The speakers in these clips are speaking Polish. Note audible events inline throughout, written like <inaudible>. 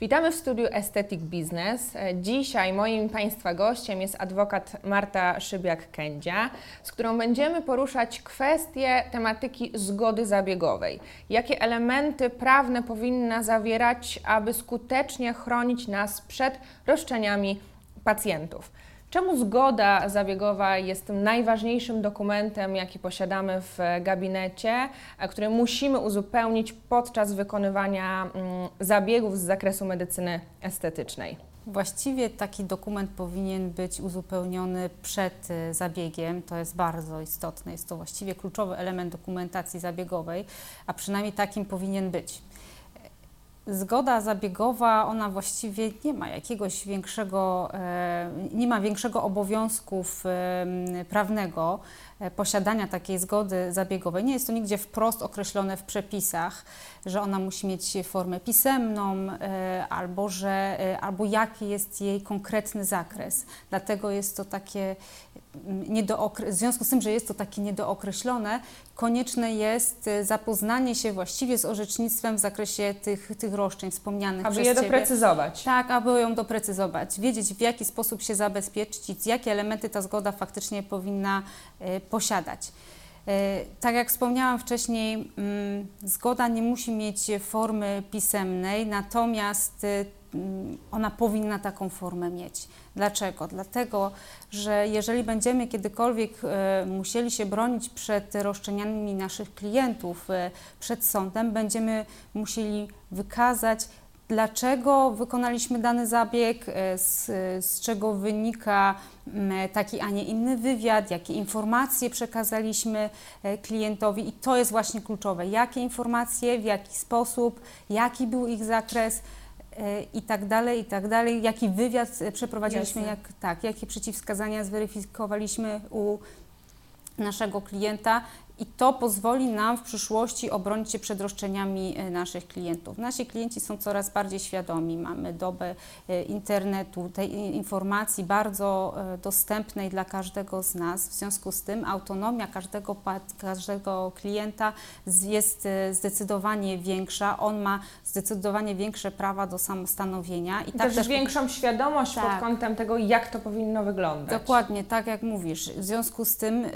Witamy w studiu Aesthetic Business. Dzisiaj moim Państwa gościem jest adwokat Marta Szybiak-Kędzia, z którą będziemy poruszać kwestie tematyki zgody zabiegowej. Jakie elementy prawne powinna zawierać, aby skutecznie chronić nas przed roszczeniami pacjentów? Czemu zgoda zabiegowa jest tym najważniejszym dokumentem, jaki posiadamy w gabinecie, który musimy uzupełnić podczas wykonywania mm, zabiegów z zakresu medycyny estetycznej? Właściwie taki dokument powinien być uzupełniony przed y, zabiegiem. To jest bardzo istotne. Jest to właściwie kluczowy element dokumentacji zabiegowej, a przynajmniej takim powinien być. Zgoda zabiegowa, ona właściwie nie ma jakiegoś większego, e, nie ma większego obowiązków prawnego posiadania takiej zgody zabiegowej. Nie jest to nigdzie wprost określone w przepisach, że ona musi mieć formę pisemną e, albo, że, albo jaki jest jej konkretny zakres. Dlatego jest to takie niedookre- w związku z tym, że jest to takie niedookreślone, konieczne jest e, zapoznanie się właściwie z orzecznictwem w zakresie tych, tych roszczeń wspomnianych aby przez je Ciebie. doprecyzować. Tak, aby ją doprecyzować, wiedzieć w jaki sposób się zabezpieczyć, jakie elementy ta zgoda faktycznie powinna e, posiadać. E, tak jak wspomniałam wcześniej, mm, zgoda nie musi mieć formy pisemnej, natomiast e, mm, ona powinna taką formę mieć. Dlaczego? Dlatego, że jeżeli będziemy kiedykolwiek e, musieli się bronić przed roszczeniami naszych klientów e, przed sądem, będziemy musieli wykazać, dlaczego wykonaliśmy dany zabieg, z, z, czego wynika taki, a nie inny wywiad, jakie informacje przekazaliśmy klientowi i to jest właśnie kluczowe. Jakie informacje, w jaki sposób, jaki był ich zakres i tak dalej, i tak dalej. Jaki wywiad przeprowadziliśmy, jak, tak, jakie przeciwwskazania zweryfikowaliśmy u naszego klienta i to pozwoli nam w przyszłości obronić się przed roszczeniami e, naszych klientów. Nasi klienci są coraz bardziej świadomi. Mamy dobę e, internetu, tej informacji bardzo e, dostępnej dla każdego z nas. W związku z tym autonomia każdego, każdego klienta jest zdecydowanie większa. On ma zdecydowanie większe prawa do samostanowienia. I, I tak też, też większą świadomość tak. pod kątem tego, jak to powinno wyglądać. Dokładnie, tak jak mówisz. W związku z tym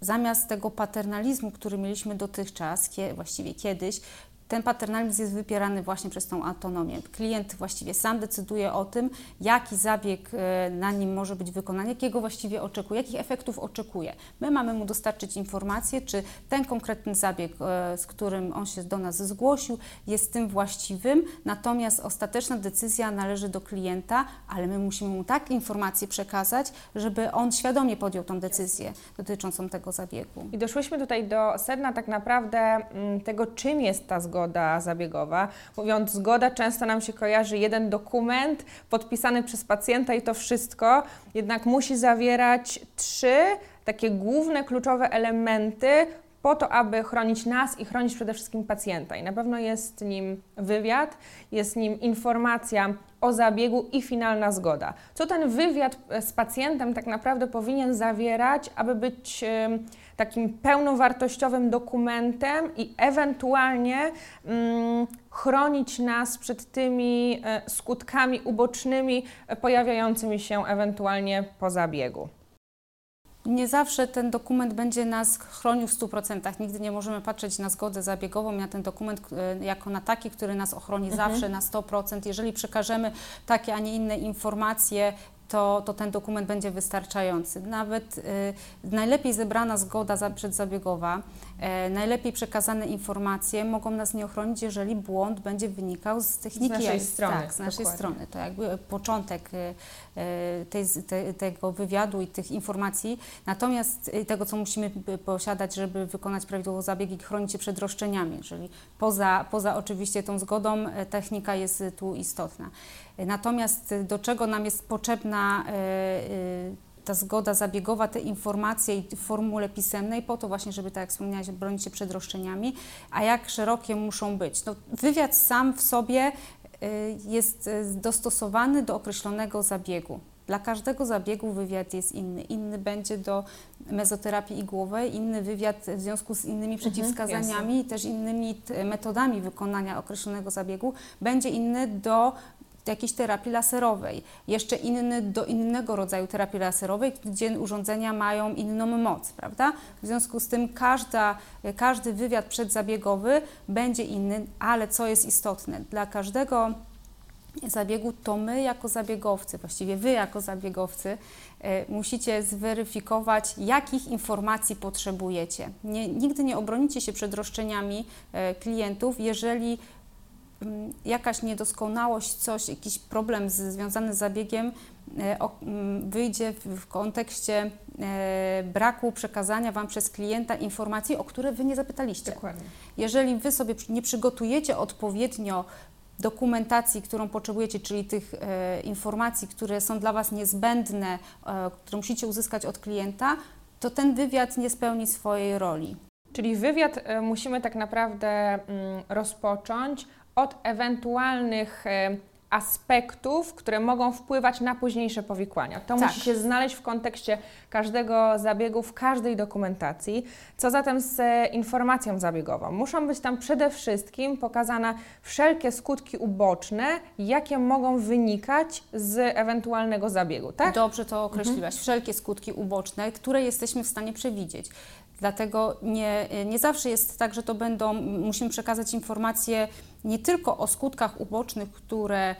zamiast tego paternalizmu paternalizmu, który mieliśmy dotychczas, właściwie kiedyś, ten paternalizm jest wypierany właśnie przez tą autonomię. Klient właściwie sam decyduje o tym, jaki zabieg e, na nim może być wykonany, jakiego właściwie oczekuje, jakich efektów oczekuje. My mamy mu dostarczyć informację, czy ten konkretny zabieg, e, z którym on się do nas zgłosił, jest tym właściwym, natomiast ostateczna decyzja należy do klienta, ale my musimy mu tak informacje przekazać, żeby on świadomie podjął tą decyzję dotyczącą tego zabiegu. I doszłyśmy tutaj do sedna tak naprawdę mm, tego, czym jest ta zgoda zgoda zabiegowa. Mówiąc zgoda, często nam się kojarzy jeden dokument podpisany przez pacjenta i to wszystko, jednak musi zawierać trzy takie główne, kluczowe elementy, po to, aby chronić nas i chronić przede wszystkim pacjenta. I na pewno jest nim wywiad, jest nim informacja o zabiegu i finalna zgoda. Co ten wywiad z pacjentem tak naprawdę powinien zawierać, aby być takim pełnowartościowym dokumentem i ewentualnie mm, chronić nas przed tymi e, skutkami ubocznymi pojawiającymi się ewentualnie po zabiegu. Nie zawsze ten dokument będzie nas chronił w 100%. Nigdy nie możemy patrzeć na zgodę zabiegową, na ten dokument e, jako na taki, który nas ochroni mhm. zawsze na 100%. Jeżeli przekażemy takie, a nie inne informacje, to, to ten dokument będzie wystarczający. Nawet y, najlepiej zebrana zgoda za, przedzabiegowa, y, najlepiej przekazane informacje mogą nas nie ochronić, jeżeli błąd będzie wynikał z techniki. Z naszej strony. Tak, z naszej dokładnie. strony. To jakby początek y, y tej, te, tego wywiadu i tych informacji. Natomiast y, tego, co musimy posiadać, żeby wykonać prawidłowo zabieg i chronić się przed roszczeniami, czyli poza, poza oczywiście tą zgodą y, technika jest tu istotna. Natomiast do czego nam jest potrzebna e, e, ta zgoda zabiegowa, te informacje w formule pisemnej, po to właśnie, żeby, tak jak wspomniałaś, bronić się przed roszczeniami, a jak szerokie muszą być. No, wywiad sam w sobie jest dostosowany do określonego zabiegu. Dla każdego zabiegu wywiad jest inny. Inny będzie do mezoterapii igłowej, inny wywiad w związku z innymi przeciwwskazaniami i też innymi metodami wykonania określonego zabiegu. Będzie inny do jakiejś terapii laserowej, jeszcze inny do innego rodzaju terapii laserowej, gdzie urządzenia mają inną moc, prawda? W związku z tym każda, każdy wywiad przedzabiegowy będzie inny, ale co jest istotne, dla każdego zabiegu, to my jako zabiegowcy, właściwie Wy jako zabiegowcy, e, musicie zweryfikować, jakich informacji potrzebujecie. Nie, nigdy nie obronicie się przed roszczeniami e, klientów, jeżeli jakaś niedoskonałość, coś, jakiś problem z, związany z zabiegiem e, o, mm, wyjdzie w, w kontekście e, braku przekazania Wam przez klienta informacji, o które Wy nie zapytaliście. Dokładnie. Jeżeli Wy sobie nie przygotujecie odpowiednio dokumentacji, którą potrzebujecie, czyli tych e, informacji, które są dla Was niezbędne, e, które musicie uzyskać od klienta, to ten wywiad nie spełni swojej roli. Czyli wywiad e, musimy tak naprawdę mm, rozpocząć od ewentualnych e, aspektów, które mogą wpływać na późniejsze powikłania. To Tak. musi się znaleźć w kontekście każdego zabiegu, w każdej dokumentacji. Co zatem z e, informacją zabiegową? Muszą być tam przede wszystkim pokazane wszelkie skutki uboczne, jakie mogą wynikać z ewentualnego zabiegu, tak? Dobrze to określiłaś. Wszelkie skutki uboczne, które jesteśmy w stanie przewidzieć. Dlatego nie, nie zawsze jest tak, że to będą, musimy przekazać informacje nie tylko o skutkach ubocznych, które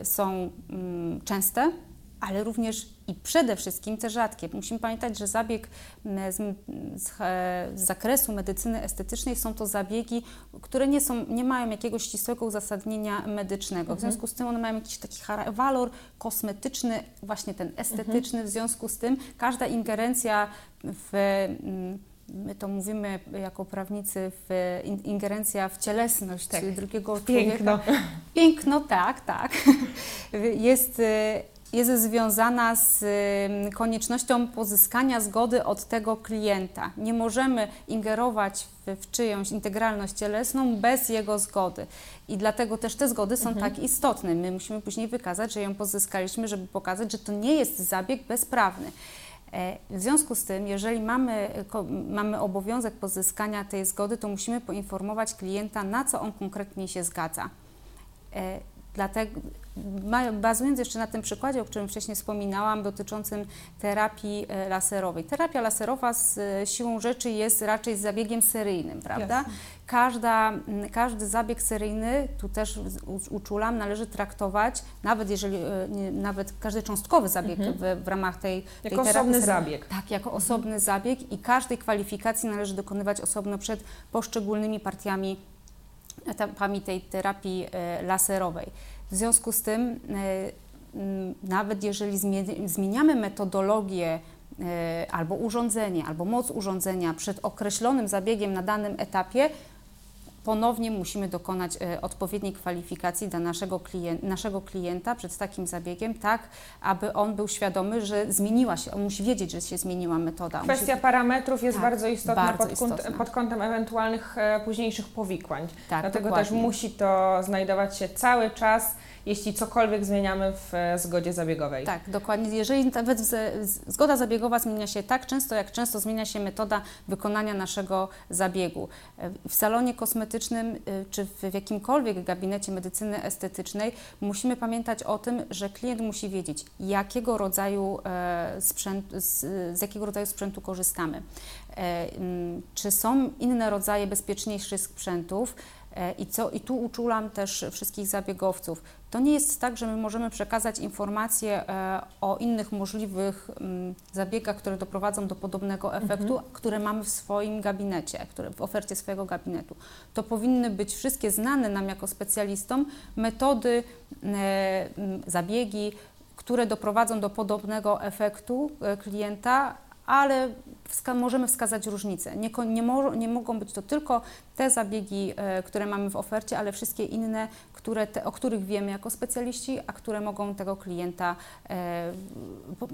y, są mm, częste, ale również i przede wszystkim te rzadkie. Musimy pamiętać, że zabieg z, z, z zakresu medycyny estetycznej są to zabiegi, które nie, są, nie mają jakiegoś ścisłego uzasadnienia medycznego. W związku z tym one mają jakiś taki walor kosmetyczny, właśnie ten estetyczny. W związku z tym każda ingerencja w My to mówimy jako prawnicy, w in- ingerencja w cielesność Tak. drugiego Piękno. człowieka. Piękno, tak, tak. <laughs> Jest, y, jest związana z koniecznością pozyskania zgody od tego klienta. Nie możemy ingerować w, w czyjąś integralność cielesną bez jego zgody. I dlatego też te zgody są tak istotne. My musimy później wykazać, że ją pozyskaliśmy, żeby pokazać, że to nie jest zabieg bezprawny. E, W związku z tym, jeżeli mamy, ko- mamy obowiązek pozyskania tej zgody, to musimy poinformować klienta, na co on konkretnie się zgadza. Dlatego, bazując jeszcze na tym przykładzie, o którym wcześniej wspominałam, dotyczącym terapii e, laserowej. Terapia laserowa z e, siłą rzeczy jest raczej zabiegiem seryjnym, prawda? Każda, każdy zabieg seryjny, tu też uczulam, należy traktować, nawet jeżeli, e, nawet każdy cząstkowy zabieg w, w ramach tej, tej Jako terapii osobny seryjnej. zabieg. Tak, jako osobny zabieg i każdej kwalifikacji należy dokonywać osobno przed poszczególnymi partiami, etapami tej terapii e, laserowej. W związku z tym, e, nawet jeżeli zmieni- zmieniamy metodologię e, albo urządzenie, albo moc urządzenia przed określonym zabiegiem na danym etapie, ponownie musimy dokonać e, odpowiedniej kwalifikacji dla naszego, klien- naszego klienta przed takim zabiegiem, tak aby on był świadomy, że zmieniła się, on musi wiedzieć, że się zmieniła metoda. Kwestia musi, parametrów jest Tak, bardzo istotna bardzo pod, kąt, istotna. pod kątem ewentualnych e, późniejszych powikłań. tak, Dlatego dokładnie. też musi to znajdować się cały czas, jeśli cokolwiek zmieniamy w e, zgodzie zabiegowej. Tak, dokładnie. Jeżeli nawet zgoda zabiegowa zmienia się tak często, jak często zmienia się metoda wykonania naszego zabiegu. E, W salonie kosmetycznym y, czy w jakimkolwiek gabinecie medycyny estetycznej musimy pamiętać o tym, że klient musi wiedzieć, jakiego rodzaju e, sprzęt, z, jakiego rodzaju sprzętu korzystamy. E, Czy są inne rodzaje bezpieczniejszych sprzętów? E, I, co, I tu uczulam też wszystkich zabiegowców. To nie jest tak, że my możemy przekazać informacje e, o innych możliwych mm, zabiegach, które doprowadzą do podobnego efektu, które mamy w swoim gabinecie, które w ofercie swojego gabinetu. To powinny być wszystkie znane nam jako specjalistom metody, e, zabiegi, które doprowadzą do podobnego efektu klienta, ale wska- możemy wskazać różnice. Nie, nie, mo- nie mogą być to tylko te zabiegi, e, które mamy w ofercie, ale wszystkie inne, które te, o których wiemy jako specjaliści, a które mogą tego klienta e, po-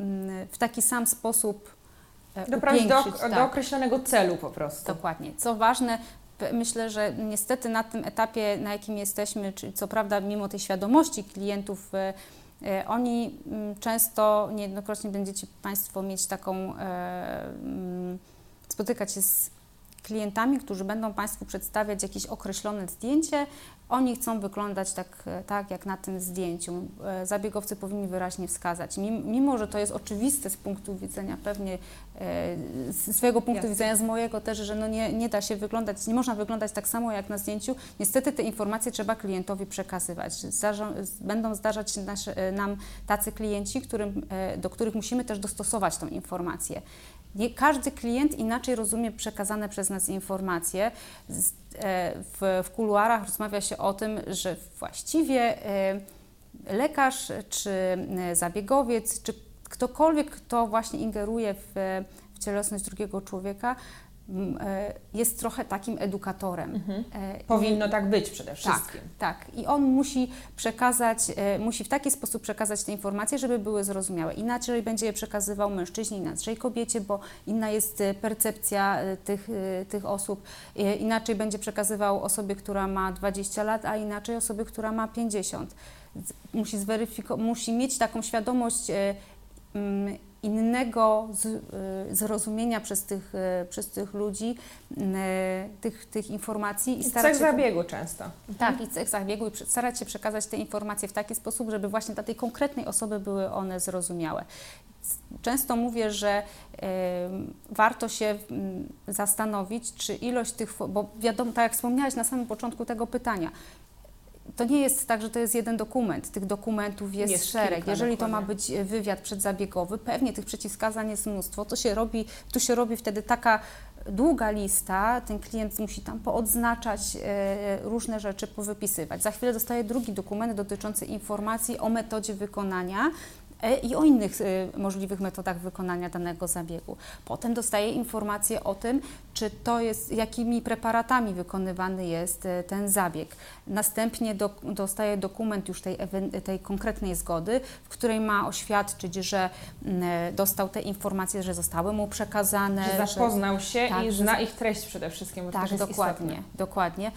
m, w taki sam sposób e, Doprowadzić do, upiększyć, do tak. określonego celu po prostu. Dokładnie. Co ważne, myślę, że niestety na tym etapie, na jakim jesteśmy, czyli co prawda mimo tej świadomości klientów E, Oni mm, często, niejednokrotnie będziecie Państwo mieć taką, e, mm, spotykać się z klientami, którzy będą Państwu przedstawiać jakieś określone zdjęcie. Oni chcą wyglądać tak, e, tak jak na tym zdjęciu. E, Zabiegowcy powinni wyraźnie wskazać. Mim- Mimo, że to jest oczywiste z punktu widzenia pewnie, e, z swojego punktu Jasne. widzenia, z mojego też, że no nie, nie da się wyglądać, nie można wyglądać tak samo jak na zdjęciu. Niestety te informacje trzeba klientowi przekazywać. Będą zdarzać się nasze, nam tacy klienci, którym, do których musimy też dostosować tą informację. Nie każdy klient inaczej rozumie przekazane przez nas informacje. E, W, w kuluarach rozmawia się o tym, że właściwie e, lekarz czy e, zabiegowiec, czy ktokolwiek, kto właśnie ingeruje w, w cielesność drugiego człowieka, jest trochę takim edukatorem. E, i- Powinno tak być przede wszystkim. tak, tak. I on musi przekazać, e, musi w taki sposób przekazać te informacje, żeby były zrozumiałe. Inaczej będzie je przekazywał mężczyźnie, inaczej kobiecie, bo inna jest e, percepcja e, tych, e, tych osób. E, Inaczej będzie przekazywał osobie, która ma 20 lat, a inaczej osobie, która ma 50. Z- Musi, musi mieć taką świadomość e, innego e, zrozumienia przez tych, e, przez tych ludzi e, tych, tych informacji i starać cech się zabiegu często. tak, i cech zabiegu i starać się przekazać te informacje w taki sposób, żeby właśnie dla tej konkretnej osoby były one zrozumiałe. Często mówię, że em, warto się mm, zastanowić, czy ilość tych, bo wiadomo, tak jak wspomniałaś na samym początku tego pytania, to nie jest tak, że to jest jeden dokument. Tych dokumentów jest, Jest szereg. Jeżeli to ma dokładnie. być e, wywiad przedzabiegowy, pewnie tych przeciwwskazań jest mnóstwo. To się robi, tu się robi wtedy taka długa lista, ten klient musi tam poodznaczać e, różne rzeczy, powypisywać. Za chwilę dostaje drugi dokument dotyczący informacji o metodzie wykonania i o innych e, możliwych metodach wykonania danego zabiegu. Potem dostaje informacje o tym, czy to jest, jakimi preparatami wykonywany jest e, ten zabieg. Następnie do, dostaje dokument już tej, tej konkretnej zgody, w której ma oświadczyć, że mm, e, dostał te informacje, że zostały mu przekazane. Że zapoznał się tak, i że zna ich treść przede wszystkim, bo tak, dokładnie, dokładnie.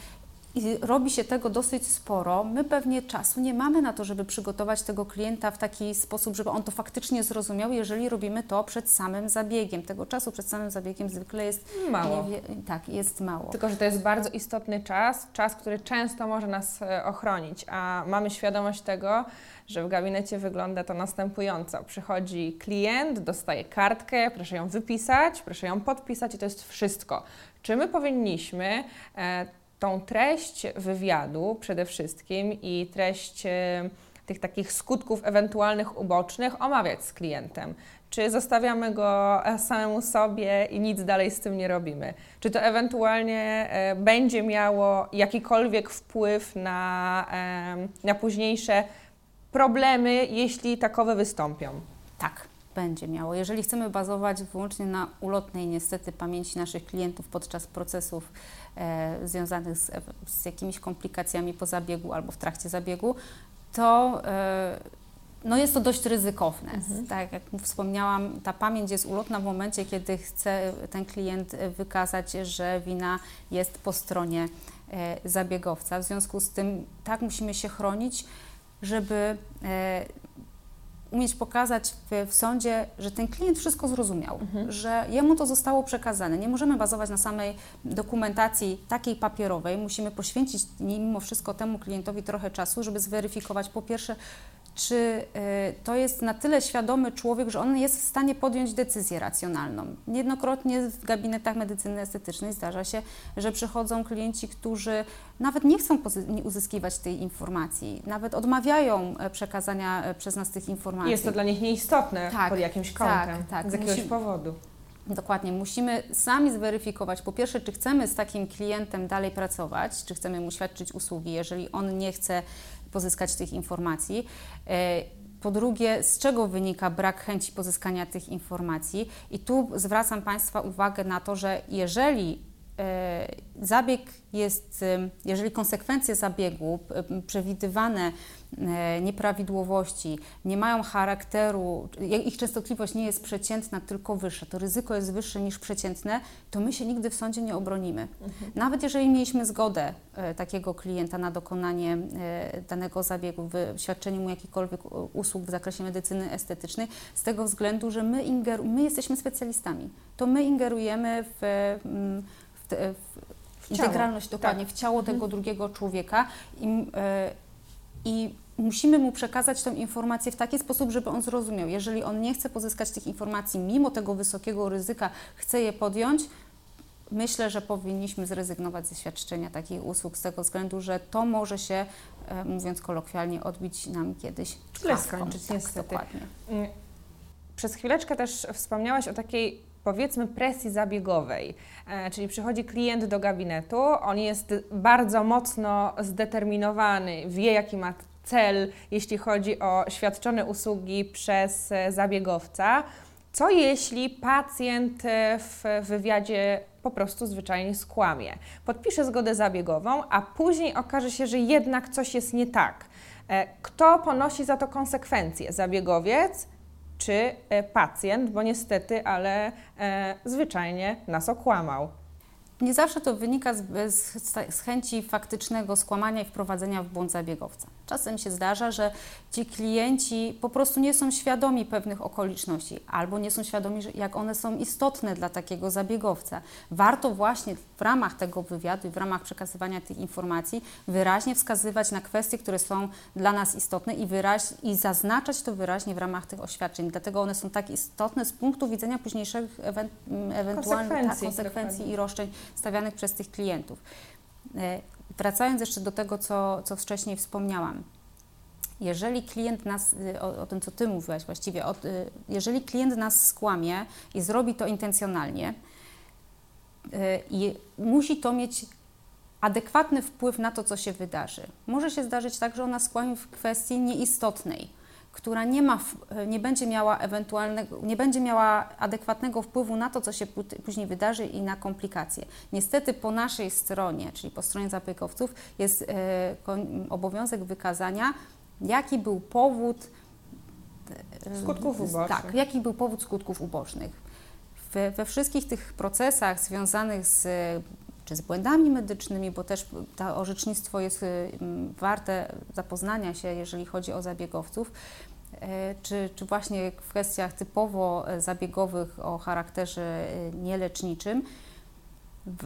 I robi się tego dosyć sporo. My pewnie czasu nie mamy na to, żeby przygotować tego klienta w taki sposób, żeby on to faktycznie zrozumiał, jeżeli robimy to przed samym zabiegiem. Tego czasu przed samym zabiegiem zwykle jest Mało. tak, jest mało. Tylko, że to jest bardzo istotny czas, czas, który często może nas e, ochronić, a mamy świadomość tego, że w gabinecie wygląda to następująco. Przychodzi klient, dostaje kartkę, proszę ją wypisać, proszę ją podpisać i to jest wszystko. Czy my powinniśmy e, tą treść wywiadu przede wszystkim i treść e, tych takich skutków ewentualnych ubocznych omawiać z klientem? Czy zostawiamy go e, samemu sobie i nic dalej z tym nie robimy? Czy to ewentualnie e, będzie miało jakikolwiek wpływ na, em, na późniejsze problemy, jeśli takowe wystąpią? Tak, będzie miało. Jeżeli chcemy bazować wyłącznie na ulotnej niestety pamięci naszych klientów podczas procesów e, związanych z, z jakimiś komplikacjami po zabiegu albo w trakcie zabiegu, to e, no jest to dość ryzykowne. Tak jak wspomniałam, ta pamięć jest ulotna w momencie, kiedy chce ten klient wykazać, że wina jest po stronie e, zabiegowca. W związku z tym tak musimy się chronić, żeby e, umieć pokazać w, w sądzie, że ten klient wszystko zrozumiał, że jemu to zostało przekazane. Nie możemy bazować na samej dokumentacji takiej papierowej. Musimy poświęcić mimo wszystko temu klientowi trochę czasu, żeby zweryfikować po pierwsze, czy y, to jest na tyle świadomy człowiek, że on jest w stanie podjąć decyzję racjonalną. Niejednokrotnie w gabinetach medycyny estetycznej zdarza się, że przychodzą klienci, którzy nawet nie chcą uzyskiwać tej informacji, nawet odmawiają e, przekazania e, przez nas tych informacji. Jest to dla nich nieistotne Tak, pod jakimś tak, kątem, tak. z jakiegoś Musi- powodu. Dokładnie. Musimy sami zweryfikować, po pierwsze, czy chcemy z takim klientem dalej pracować, czy chcemy mu świadczyć usługi, jeżeli on nie chce pozyskać tych informacji. E, Po drugie, z czego wynika brak chęci pozyskania tych informacji? I tu zwracam Państwa uwagę na to, że jeżeli e, zabieg jest, e, jeżeli konsekwencje zabiegu przewidywane nieprawidłowości, nie mają charakteru, ich częstotliwość nie jest przeciętna, tylko wyższa, to ryzyko jest wyższe niż przeciętne, to my się nigdy w sądzie nie obronimy. Mhm. Nawet jeżeli mieliśmy zgodę e, takiego klienta na dokonanie e, danego zabiegu, świadczenie mu jakichkolwiek usług w zakresie medycyny estetycznej, z tego względu, że my, ingeru- my jesteśmy specjalistami. To my ingerujemy w, mm, w, te, w integralność dokładnie, tak. w ciało tego mhm. drugiego człowieka i, i musimy mu przekazać tę informację w taki sposób, żeby on zrozumiał. Jeżeli on nie chce pozyskać tych informacji, mimo tego wysokiego ryzyka, chce je podjąć, myślę, że powinniśmy zrezygnować ze świadczenia takich usług z tego względu, że to może się, e, mówiąc kolokwialnie, odbić nam kiedyś źle skończyć, tak, niestety. Dokładnie. Mm, przez chwileczkę też wspomniałaś o takiej powiedzmy presji zabiegowej, e, czyli przychodzi klient do gabinetu, on jest bardzo mocno zdeterminowany, wie jaki ma cel, jeśli chodzi o świadczone usługi przez e, zabiegowca. Co jeśli pacjent e, w wywiadzie po prostu zwyczajnie skłamie? Podpisze zgodę zabiegową, a później okaże się, że jednak coś jest nie tak. E, kto ponosi za to konsekwencje? Zabiegowiec czy pacjent? Bo niestety, ale zwyczajnie nas okłamał. Nie zawsze to wynika z, z, z, chęci faktycznego skłamania i wprowadzenia w błąd zabiegowca. Czasem się zdarza, że ci klienci po prostu nie są świadomi pewnych okoliczności albo nie są świadomi, jak one są istotne dla takiego zabiegowca. Warto właśnie w ramach tego wywiadu i w ramach przekazywania tych informacji wyraźnie wskazywać na kwestie, które są dla nas istotne i, wyraź, i zaznaczać to wyraźnie w ramach tych oświadczeń. Dlatego one są tak istotne z punktu widzenia późniejszych ewe, ewentualnych konsekwencji, tak, konsekwencji i roszczeń stawianych przez tych klientów. Wracając jeszcze do tego, co, co wcześniej wspomniałam. Jeżeli klient nas, y, o, o tym co Ty mówiłaś właściwie, o, y, jeżeli klient nas skłamie i zrobi to intencjonalnie y, i musi to mieć adekwatny wpływ na to, co się wydarzy. Może się zdarzyć tak, że ona skłamie w kwestii nieistotnej która nie, ma, nie, będzie miała ewentualnego, nie będzie miała adekwatnego wpływu na to, co się później wydarzy i na komplikacje. Niestety po naszej stronie, czyli po stronie zapiekowców, jest e, obowiązek wykazania, jaki był powód e, skutków ubocznych. Tak, jaki był powód skutków ubocznych. We, we wszystkich tych procesach związanych z czy z błędami medycznymi, bo też to orzecznictwo jest y, warte zapoznania się, jeżeli chodzi o zabiegowców, e, czy, czy właśnie w kwestiach typowo e, zabiegowych o charakterze y, nieleczniczym.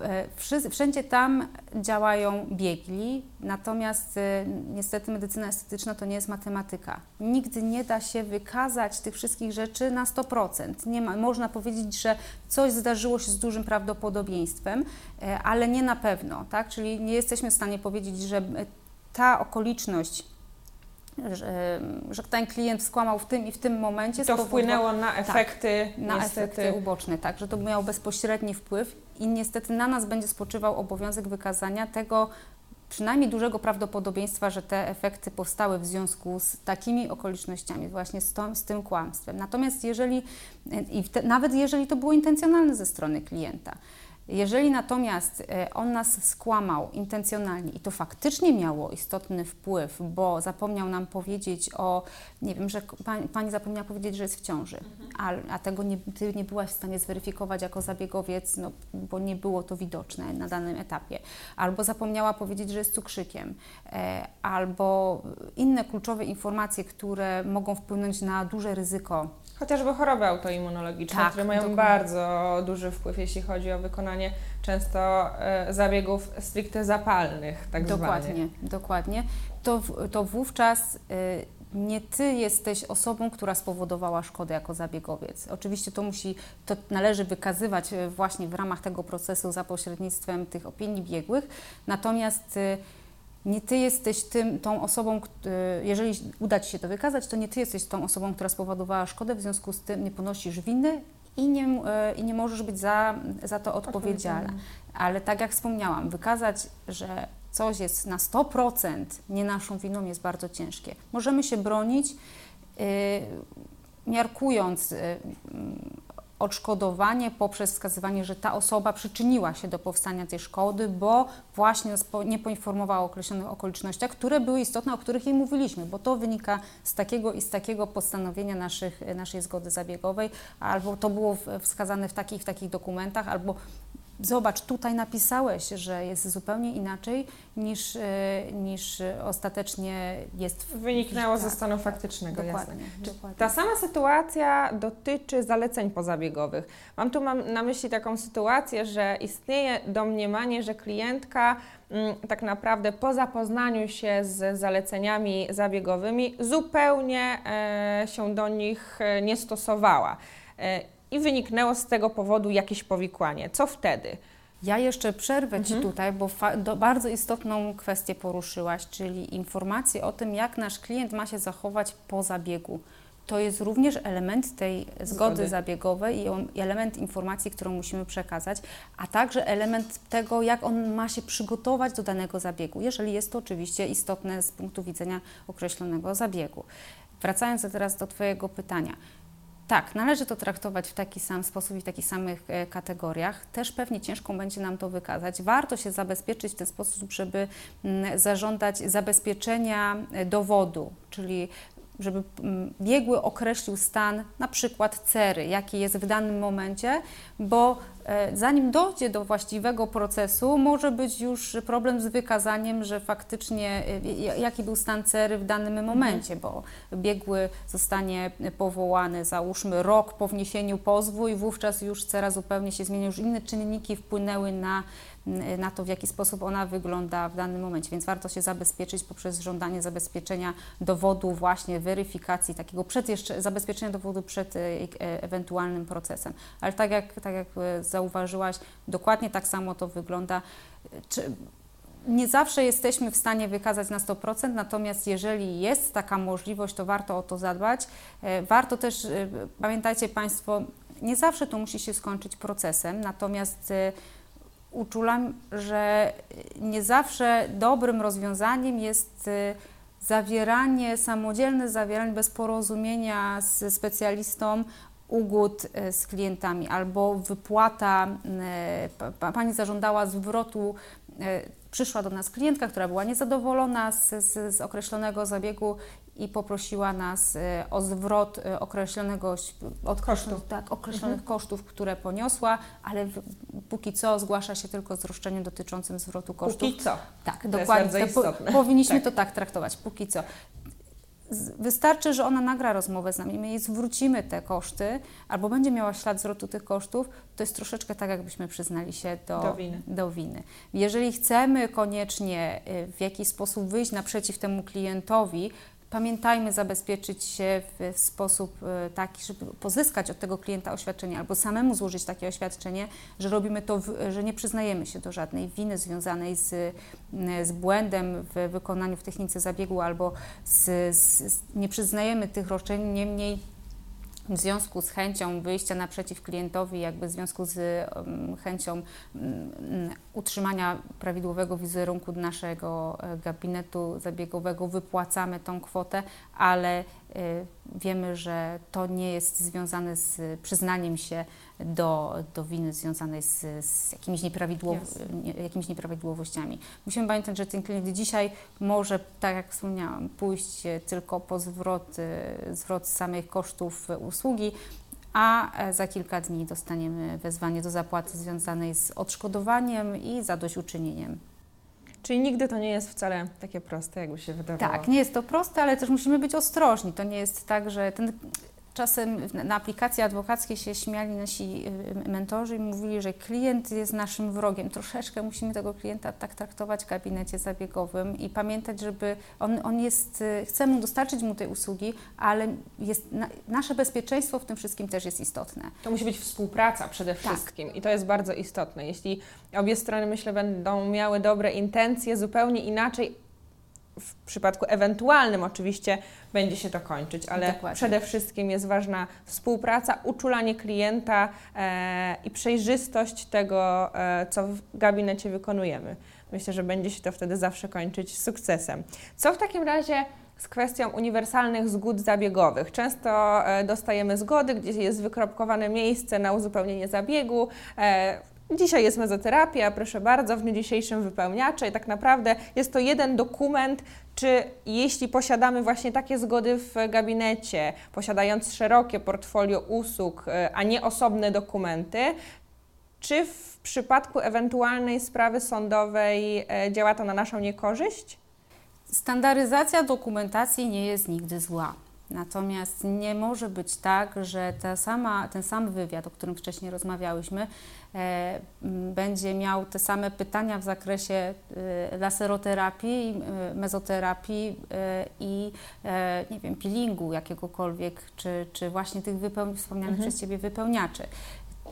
E, wszędzie tam działają biegli, natomiast e, niestety medycyna estetyczna to nie jest matematyka. Nigdy nie da się wykazać tych wszystkich rzeczy na 100%. Nie ma, można powiedzieć, że coś zdarzyło się z dużym prawdopodobieństwem, e, ale nie na pewno. Tak? Czyli nie jesteśmy w stanie powiedzieć, że ta okoliczność że, że ten klient skłamał w tym i w tym momencie. To wpłynęło na tak, efekty, tak, na efekty uboczne, tak, że to miało bezpośredni wpływ i niestety na nas będzie spoczywał obowiązek wykazania tego przynajmniej dużego prawdopodobieństwa, że te efekty powstały w związku z takimi okolicznościami, właśnie z, to, z tym kłamstwem. Natomiast jeżeli, i te, nawet jeżeli to było intencjonalne ze strony klienta, jeżeli natomiast e, on nas skłamał intencjonalnie i to faktycznie miało istotny wpływ, bo zapomniał nam powiedzieć o, nie wiem, że pani, pani zapomniała powiedzieć, że jest w ciąży, mhm. a, a, tego nie, ty nie byłaś w stanie zweryfikować jako zabiegowiec, no, bo nie było to widoczne na danym etapie, albo zapomniała powiedzieć, że jest cukrzykiem, e, albo inne kluczowe informacje, które mogą wpłynąć na duże ryzyko Chociażby choroby autoimmunologiczne, tak, które mają dokładnie. bardzo duży wpływ, jeśli chodzi o wykonanie często e, zabiegów stricte zapalnych, tak dokładnie, zwanych. Dokładnie, to, to wówczas y, nie Ty jesteś osobą, która spowodowała szkodę jako zabiegowiec. Oczywiście to musi, to należy wykazywać e, właśnie w ramach tego procesu za pośrednictwem tych opinii biegłych, natomiast nie ty jesteś tym, tą osobą, jeżeli uda ci się to wykazać, to nie ty jesteś tą osobą, która spowodowała szkodę, w związku z tym nie ponosisz winy i nie, e, i nie możesz być za, za to odpowiedzialna. Ale tak jak wspomniałam, wykazać, że coś jest na 100% nie naszą winą jest bardzo ciężkie. Możemy się bronić, yy, miarkując yy, odszkodowanie poprzez wskazywanie, że ta osoba przyczyniła się do powstania tej szkody, bo właśnie nie poinformowała o określonych okolicznościach, które były istotne, o których jej mówiliśmy, bo to wynika z takiego i z takiego postanowienia naszych, naszej zgody zabiegowej, albo to było wskazane w takich, w takich dokumentach, albo Zobacz, tutaj napisałeś, że jest zupełnie inaczej niż, e, niż ostatecznie jest. W, Wyniknęło tak, ze stanu faktycznego, dokładnie, jasne. Dokładnie. Ta sama sytuacja dotyczy zaleceń pozabiegowych. Mam tu mam na myśli taką sytuację, że istnieje domniemanie, że klientka mm, tak naprawdę po zapoznaniu się z zaleceniami zabiegowymi zupełnie e, się do nich e, nie stosowała. E, i wyniknęło z tego powodu jakieś powikłanie. Co wtedy? Ja jeszcze przerwę Ci mhm. tutaj, bo bardzo istotną kwestię poruszyłaś, czyli informacje o tym, jak nasz klient ma się zachować po zabiegu. To jest również element tej zgody, zgody zabiegowej i element informacji, którą musimy przekazać, a także element tego, jak on ma się przygotować do danego zabiegu, jeżeli jest to oczywiście istotne z punktu widzenia określonego zabiegu. Wracając teraz do Twojego pytania. Tak, należy to traktować w taki sam sposób i w takich samych e, kategoriach. Też pewnie ciężko będzie nam to wykazać. Warto się zabezpieczyć w ten sposób, żeby mm, zażądać zabezpieczenia e, dowodu, czyli żeby mm, biegły określił stan na przykład cery, jaki jest w danym momencie, bo e, zanim dojdzie do właściwego procesu, może być już problem z wykazaniem, że faktycznie e, jaki był stan cery w danym mhm. momencie, bo biegły zostanie powołany, załóżmy rok po wniesieniu pozwu i wówczas już cera zupełnie się zmienia, już inne czynniki wpłynęły na na to, w jaki sposób ona wygląda w danym momencie. Więc warto się zabezpieczyć poprzez żądanie zabezpieczenia dowodu, właśnie weryfikacji, takiego przed jeszcze, zabezpieczenia dowodu przed e, e, ewentualnym procesem. Ale tak jak, tak jak e, zauważyłaś, dokładnie tak samo to wygląda. Czy, nie zawsze jesteśmy w stanie wykazać na 100%, natomiast jeżeli jest taka możliwość, to warto o to zadbać. Warto też, pamiętajcie Państwo, nie zawsze to musi się skończyć procesem, natomiast uczulam, że nie zawsze dobrym rozwiązaniem jest y, zawieranie, samodzielne zawieranie bez porozumienia z specjalistą ugód y, z klientami albo wypłata, y, pani zażądała zwrotu przyszła do nas klientka, która była niezadowolona z, z, z określonego zabiegu i poprosiła nas e, o zwrot e, określonego od kosztów, tak, określonych mhm. kosztów, które poniosła, ale w, póki co zgłasza się tylko z roszczeniem dotyczącym zwrotu kosztów. Póki co. Tak, to dokładnie. Jest bardzo po, powinniśmy tak. to tak traktować, póki co. Wystarczy, że ona nagra rozmowę z nami, my jej zwrócimy te koszty, albo będzie miała ślad zwrotu tych kosztów, to jest troszeczkę tak, jakbyśmy przyznali się do, do, winy. do winy. Jeżeli chcemy koniecznie y, w jakiś sposób wyjść naprzeciw temu klientowi, Pamiętajmy zabezpieczyć się w sposób e, taki, żeby pozyskać od tego klienta oświadczenie albo samemu złożyć takie oświadczenie, że robimy to, że nie przyznajemy się do żadnej winy związanej z, z błędem w wykonaniu w technice zabiegu albo z, z, nie przyznajemy tych roszczeń, niemniej w związku z chęcią wyjścia naprzeciw klientowi, jakby w związku z chęcią utrzymania prawidłowego wizerunku naszego e, gabinetu zabiegowego, wypłacamy tą kwotę, ale Y, wiemy, że to nie jest związane z przyznaniem się do, do winy związanej z, z jakimiś, nieprawidłow nie, jakimiś nieprawidłowościami. Musimy pamiętać, że ten klient dzisiaj może, tak jak wspomniałam, pójść tylko po zwrot, zwrot samych kosztów usługi, a e, za kilka dni dostaniemy wezwanie do zapłaty związanej z odszkodowaniem i zadośćuczynieniem. Czyli nigdy to nie jest wcale takie proste, jakby się wydawało. Tak, nie jest to proste, ale też musimy być ostrożni. To nie jest tak, że ten Czasem na aplikacji adwokackiej się śmiali nasi y, mentorzy i mówili, że klient jest naszym wrogiem. Troszeczkę musimy tego klienta tak traktować w gabinecie zabiegowym i pamiętać, żeby on, on jest, y, chcemy dostarczyć mu tej usługi, ale jest, na, nasze bezpieczeństwo w tym wszystkim też jest istotne. To musi być współpraca przede tak. wszystkim tak. i to jest bardzo istotne. Jeśli obie strony, myślę, będą miały dobre intencje, zupełnie inaczej w przypadku ewentualnym oczywiście będzie się to kończyć, ale Dokładnie. przede wszystkim jest ważna współpraca, uczulanie klienta e, i przejrzystość tego, e, co w gabinecie wykonujemy. Myślę, że będzie się to wtedy zawsze kończyć sukcesem. Co w takim razie z kwestią uniwersalnych zgód zabiegowych. Często e, dostajemy zgody, gdzie jest wykropkowane miejsce na uzupełnienie zabiegu. E, Dzisiaj jest mezoterapia, proszę bardzo, w dniu dzisiejszym wypełniacze i tak naprawdę jest to jeden dokument, czy jeśli posiadamy właśnie takie zgody w gabinecie, posiadając szerokie portfolio usług, e, a nie osobne dokumenty, czy w przypadku ewentualnej sprawy sądowej e, działa to na naszą niekorzyść? Standaryzacja dokumentacji nie jest nigdy zła. Natomiast nie może być tak, że ta sama, ten sam wywiad, o którym wcześniej rozmawiałyśmy, e, będzie miał te same pytania w zakresie e, laseroterapii, e, mezoterapii e, i e, nie wiem, peelingu jakiegokolwiek, czy, czy właśnie tych wypeł- wspomnianych Mhm. przez Ciebie wypełniaczy.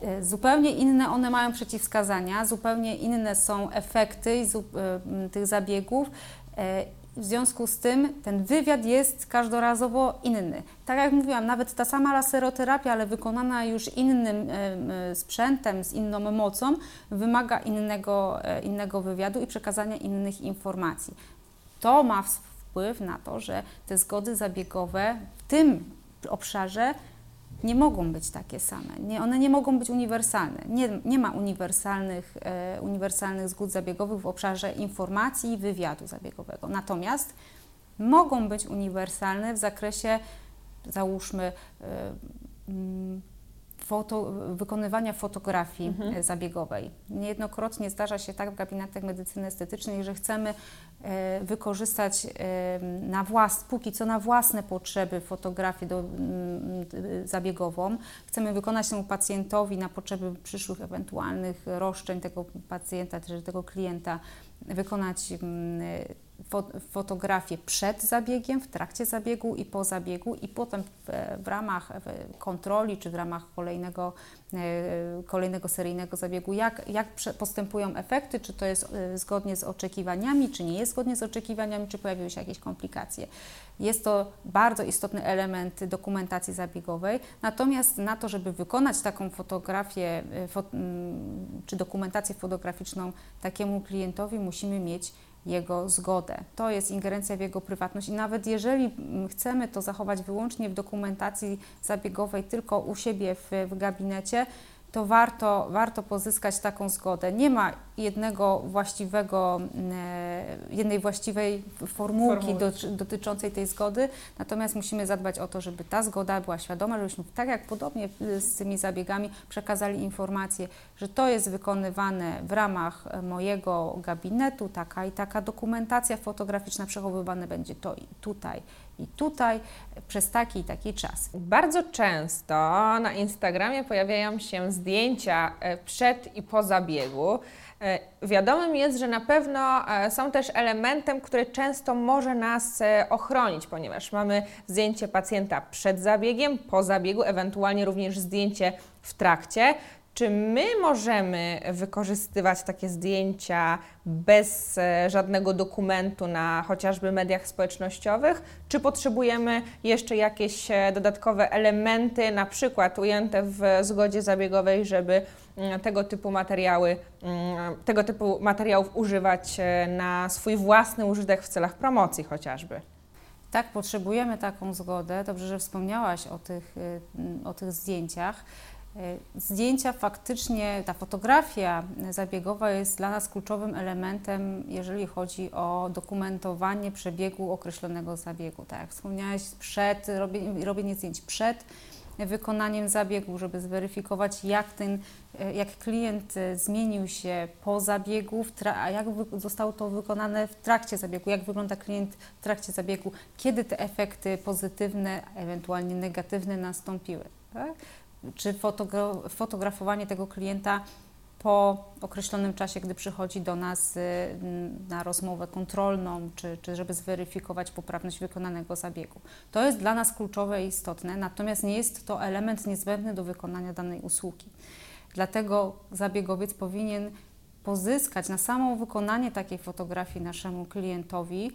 E, Zupełnie inne one mają przeciwwskazania, zupełnie inne są efekty e, tych zabiegów. W związku z tym ten wywiad jest każdorazowo inny. Tak jak mówiłam, nawet ta sama laseroterapia, ale wykonana już innym e, sprzętem, z inną mocą, wymaga innego, e, innego wywiadu i przekazania innych informacji. To ma wpływ na to, że te zgody zabiegowe w tym obszarze nie mogą być takie same. Nie, one nie mogą być uniwersalne. Nie, nie ma uniwersalnych, e, uniwersalnych zgód zabiegowych w obszarze informacji i wywiadu zabiegowego. Natomiast mogą być uniwersalne w zakresie, załóżmy, e, foto, wykonywania fotografii Mhm. e, zabiegowej. Niejednokrotnie zdarza się tak w gabinetach medycyny estetycznej, że chcemy e, wykorzystać e, na włas, póki co na własne potrzeby fotografię do, mm, zabiegową. Chcemy wykonać temu pacjentowi na potrzeby przyszłych ewentualnych roszczeń tego pacjenta, czy tego klienta, wykonać mm, fotografię przed zabiegiem, w trakcie zabiegu i po zabiegu i potem w, w ramach kontroli czy w ramach kolejnego, e, kolejnego seryjnego zabiegu, jak, jak postępują efekty, czy to jest e, zgodnie z oczekiwaniami, czy nie jest zgodnie z oczekiwaniami, czy pojawiły się jakieś komplikacje. Jest to bardzo istotny element dokumentacji zabiegowej, natomiast na to, żeby wykonać taką fotografię e, czy dokumentację fotograficzną takiemu klientowi, musimy mieć jego zgodę. To jest ingerencja w jego prywatność i nawet jeżeli mm, chcemy to zachować wyłącznie w dokumentacji zabiegowej tylko u siebie w, w gabinecie, to warto, warto pozyskać taką zgodę. Nie ma jednego właściwego, e, jednej właściwej formułki Formułki. doty- dotyczącej tej zgody, natomiast musimy zadbać o to, żeby ta zgoda była świadoma, żebyśmy tak jak podobnie y, z tymi zabiegami przekazali informację, że to jest wykonywane w ramach e, mojego gabinetu, taka i taka dokumentacja fotograficzna, przechowywane będzie to tutaj i tutaj przez taki i taki czas. Bardzo często na Instagramie pojawiają się zdjęcia e, przed i po zabiegu. E, Wiadomym jest, że na pewno e, są też elementem, który często może nas ochronić, ponieważ mamy zdjęcie pacjenta przed zabiegiem, po zabiegu, ewentualnie również zdjęcie w trakcie. Czy my możemy wykorzystywać takie zdjęcia bez e, żadnego dokumentu na chociażby mediach społecznościowych? Czy potrzebujemy jeszcze jakieś e, dodatkowe elementy, na przykład ujęte w zgodzie zabiegowej, żeby mm, tego typu materiały, mm, tego typu materiałów używać e, na swój własny użytek w celach promocji chociażby? Tak, potrzebujemy taką zgodę. Dobrze, że wspomniałaś o tych, o tych zdjęciach. Y, Zdjęcia faktycznie, ta fotografia zabiegowa jest dla nas kluczowym elementem, jeżeli chodzi o dokumentowanie przebiegu określonego zabiegu. Tak jak wspomniałaś, przed, robienie, robienie zdjęć przed wykonaniem zabiegu, żeby zweryfikować, jak ten, y, jak klient y, zmienił się po zabiegu, a jak zostało to wykonane w trakcie zabiegu, jak wygląda klient w trakcie zabiegu, kiedy te efekty pozytywne, ewentualnie negatywne nastąpiły. Tak? Czy fotogra- fotografowanie tego klienta po określonym czasie, gdy przychodzi do nas y, na rozmowę kontrolną, czy, czy żeby zweryfikować poprawność wykonanego zabiegu. To jest dla nas kluczowe i istotne, natomiast nie jest to element niezbędny do wykonania danej usługi. Dlatego zabiegowiec powinien pozyskać na samo wykonanie takiej fotografii naszemu klientowi,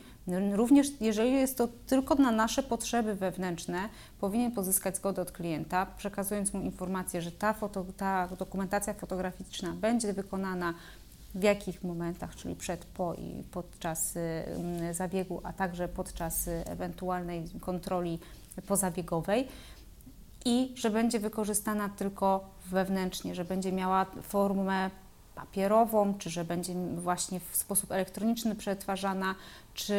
również jeżeli jest to tylko na nasze potrzeby wewnętrzne, powinien pozyskać zgodę od klienta, przekazując mu informację, że ta, foto, ta dokumentacja fotograficzna będzie wykonana w jakich momentach, czyli przed, po i podczas y, zabiegu, a także podczas y, ewentualnej kontroli pozabiegowej i że będzie wykorzystana tylko wewnętrznie, że będzie miała formę papierową, czy że będzie właśnie w sposób elektroniczny przetwarzana, czy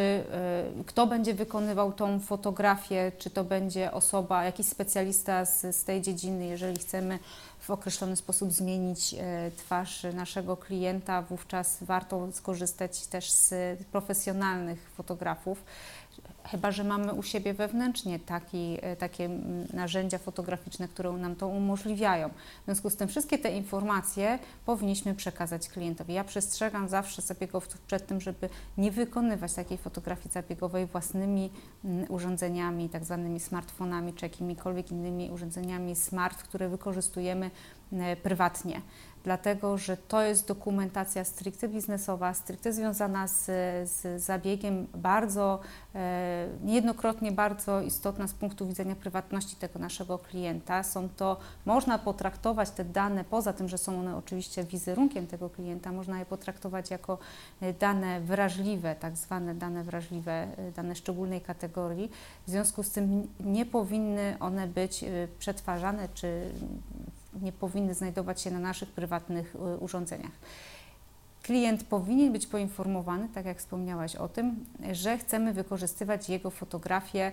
y, kto będzie wykonywał tą fotografię, czy to będzie osoba, jakiś specjalista z, z tej dziedziny, jeżeli chcemy w określony sposób zmienić y, twarz naszego klienta, wówczas warto skorzystać też z profesjonalnych fotografów chyba że mamy u siebie wewnętrznie taki, e, takie narzędzia fotograficzne, które nam to umożliwiają. W związku z tym wszystkie te informacje powinniśmy przekazać klientowi. Ja przestrzegam zawsze zabiegowców przed tym, żeby nie wykonywać takiej fotografii zabiegowej własnymi urządzeniami, tak zwanymi smartfonami czy jakimikolwiek innymi urządzeniami smart, które wykorzystujemy prywatnie dlatego że to jest dokumentacja stricte biznesowa, stricte związana z, z zabiegiem, bardzo e, niejednokrotnie bardzo istotna z punktu widzenia prywatności tego naszego klienta. Są to, można potraktować te dane, poza tym, że są one oczywiście wizerunkiem tego klienta, można je potraktować jako e, dane wrażliwe, tak zwane dane wrażliwe, e, dane szczególnej kategorii. W związku z tym nie powinny one być przetwarzane czy nie powinny znajdować się na naszych prywatnych y, urządzeniach. Klient powinien być poinformowany, tak jak wspomniałaś o tym, że chcemy wykorzystywać jego fotografie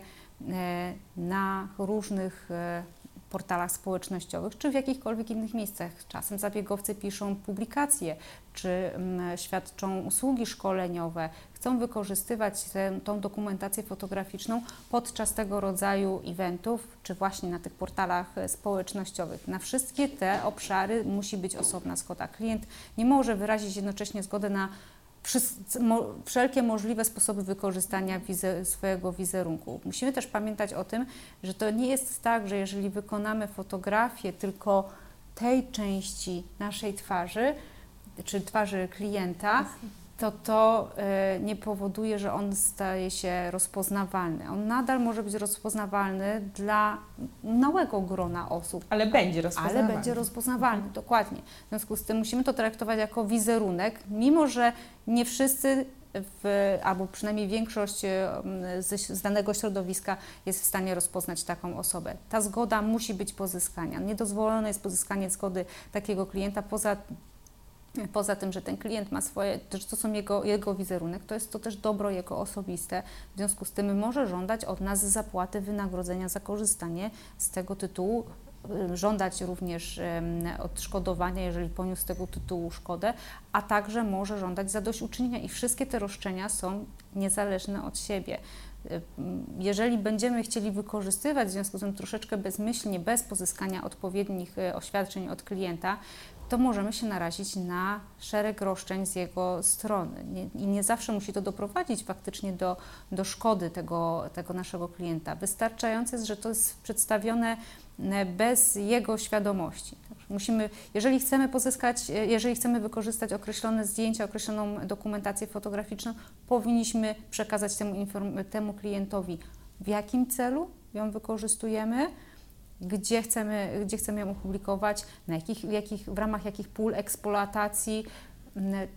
e, na różnych e, portalach społecznościowych czy w jakichkolwiek innych miejscach. Czasem zabiegowcy piszą publikacje, czy mm, świadczą usługi szkoleniowe, chcą wykorzystywać tę, tą dokumentację fotograficzną podczas tego rodzaju eventów, czy właśnie na tych portalach e, społecznościowych. Na wszystkie te obszary musi być osobna zgoda. Klient nie może wyrazić jednocześnie zgody na wszelkie możliwe sposoby wykorzystania swojego wizerunku. Musimy też pamiętać o tym, że to nie jest tak, że jeżeli wykonamy fotografię tylko tej części naszej twarzy, czy twarzy klienta, to to y, nie powoduje, że on staje się rozpoznawalny. On nadal może być rozpoznawalny dla małego grona osób. Ale będzie rozpoznawalny. Ale będzie rozpoznawalny, mhm. dokładnie. W związku z tym musimy to traktować jako wizerunek, mimo że nie wszyscy w, albo przynajmniej większość z, z danego środowiska jest w stanie rozpoznać taką osobę. Ta zgoda musi być pozyskana. Niedozwolone jest pozyskanie zgody takiego klienta poza Poza tym, że ten klient ma swoje, to są jego, jego wizerunek, to jest to też dobro jego osobiste. W związku z tym może żądać od nas zapłaty wynagrodzenia za korzystanie z tego tytułu, y, żądać również odszkodowania, jeżeli poniósł z tego tytułu szkodę, a także może żądać zadośćuczynienia i wszystkie te roszczenia są niezależne od siebie. Y, jeżeli będziemy chcieli wykorzystywać w związku z tym troszeczkę bezmyślnie, bez pozyskania odpowiednich y, oświadczeń od klienta, to możemy się narazić na szereg roszczeń z jego strony. Nie, I nie zawsze musi to doprowadzić faktycznie do, do szkody tego, tego naszego klienta. Wystarczające jest, że to jest przedstawione e, bez jego świadomości. Musimy, jeżeli chcemy pozyskać, e, jeżeli chcemy wykorzystać określone zdjęcia, określoną dokumentację fotograficzną, powinniśmy przekazać temu, temu klientowi, w jakim celu ją wykorzystujemy, gdzie chcemy, gdzie chcemy ją opublikować, na jakich, jakich, w ramach jakich pól eksploatacji,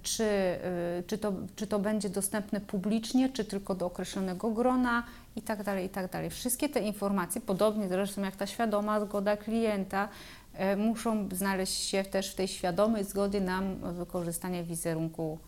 czy, y, czy, to, czy to będzie dostępne publicznie, czy tylko do określonego grona i tak dalej, i tak dalej. Wszystkie te informacje, podobnie zresztą jak ta świadoma zgoda klienta, y, muszą znaleźć się też w tej świadomej zgodzie na wykorzystanie wizerunku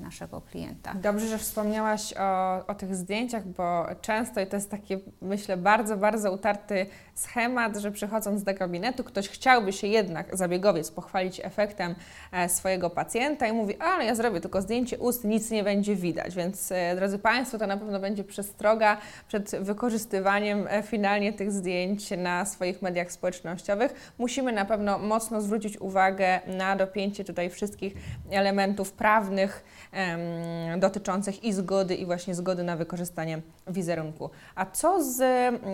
naszego klienta. Dobrze, że wspomniałaś o, o tych zdjęciach, bo często i to jest taki, myślę, bardzo, bardzo utarty schemat, że przychodząc do gabinetu, ktoś chciałby się jednak, zabiegowiec, pochwalić efektem e, swojego pacjenta i mówi, ale ja zrobię tylko zdjęcie ust, nic nie będzie widać. Więc, e, drodzy Państwo, to na pewno będzie przestroga przed wykorzystywaniem e, finalnie tych zdjęć na swoich mediach społecznościowych. Musimy na pewno mocno zwrócić uwagę na dopięcie tutaj wszystkich elementów prawnych, dotyczących i zgody, i właśnie zgody na wykorzystanie wizerunku. A co z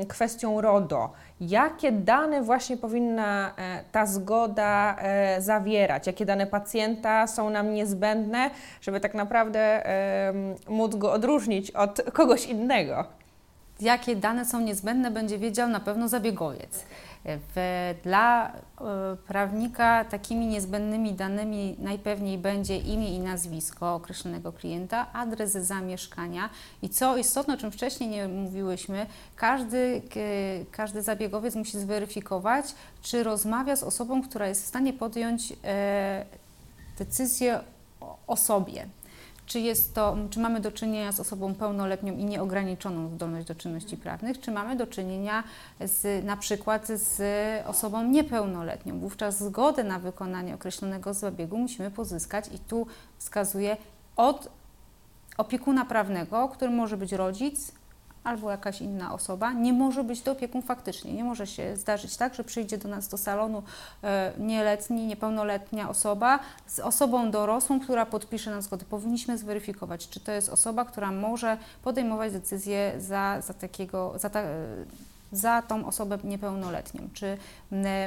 kwestią RODO? Jakie dane właśnie powinna e, ta zgoda e, zawierać? Jakie dane pacjenta są nam niezbędne, żeby tak naprawdę móc go odróżnić od kogoś innego? jakie dane są niezbędne, będzie wiedział na pewno zabiegowiec. W, dla e, prawnika takimi niezbędnymi danymi najpewniej będzie imię i nazwisko określonego klienta, adres zamieszkania i co istotne, o czym wcześniej nie mówiłyśmy, każdy, każdy zabiegowiec musi zweryfikować, czy rozmawia z osobą, która jest w stanie podjąć e, decyzję o sobie czy, jest to, czy mamy do czynienia z osobą pełnoletnią i nieograniczoną zdolność do czynności prawnych, czy mamy do czynienia z, na przykład z osobą niepełnoletnią. Wówczas zgodę na wykonanie określonego zabiegu musimy pozyskać i tu wskazuję od opiekuna prawnego, którym może być rodzic, albo jakaś inna osoba, nie może być to opiekun faktycznie. Nie może się zdarzyć tak, że przyjdzie do nas do salonu e, nieletni, niepełnoletnia osoba z osobą dorosłą, która podpisze nam zgodę. Powinniśmy zweryfikować, czy to jest osoba, która może podejmować decyzję za, za takiego, za ta, za tą osobę niepełnoletnią, czy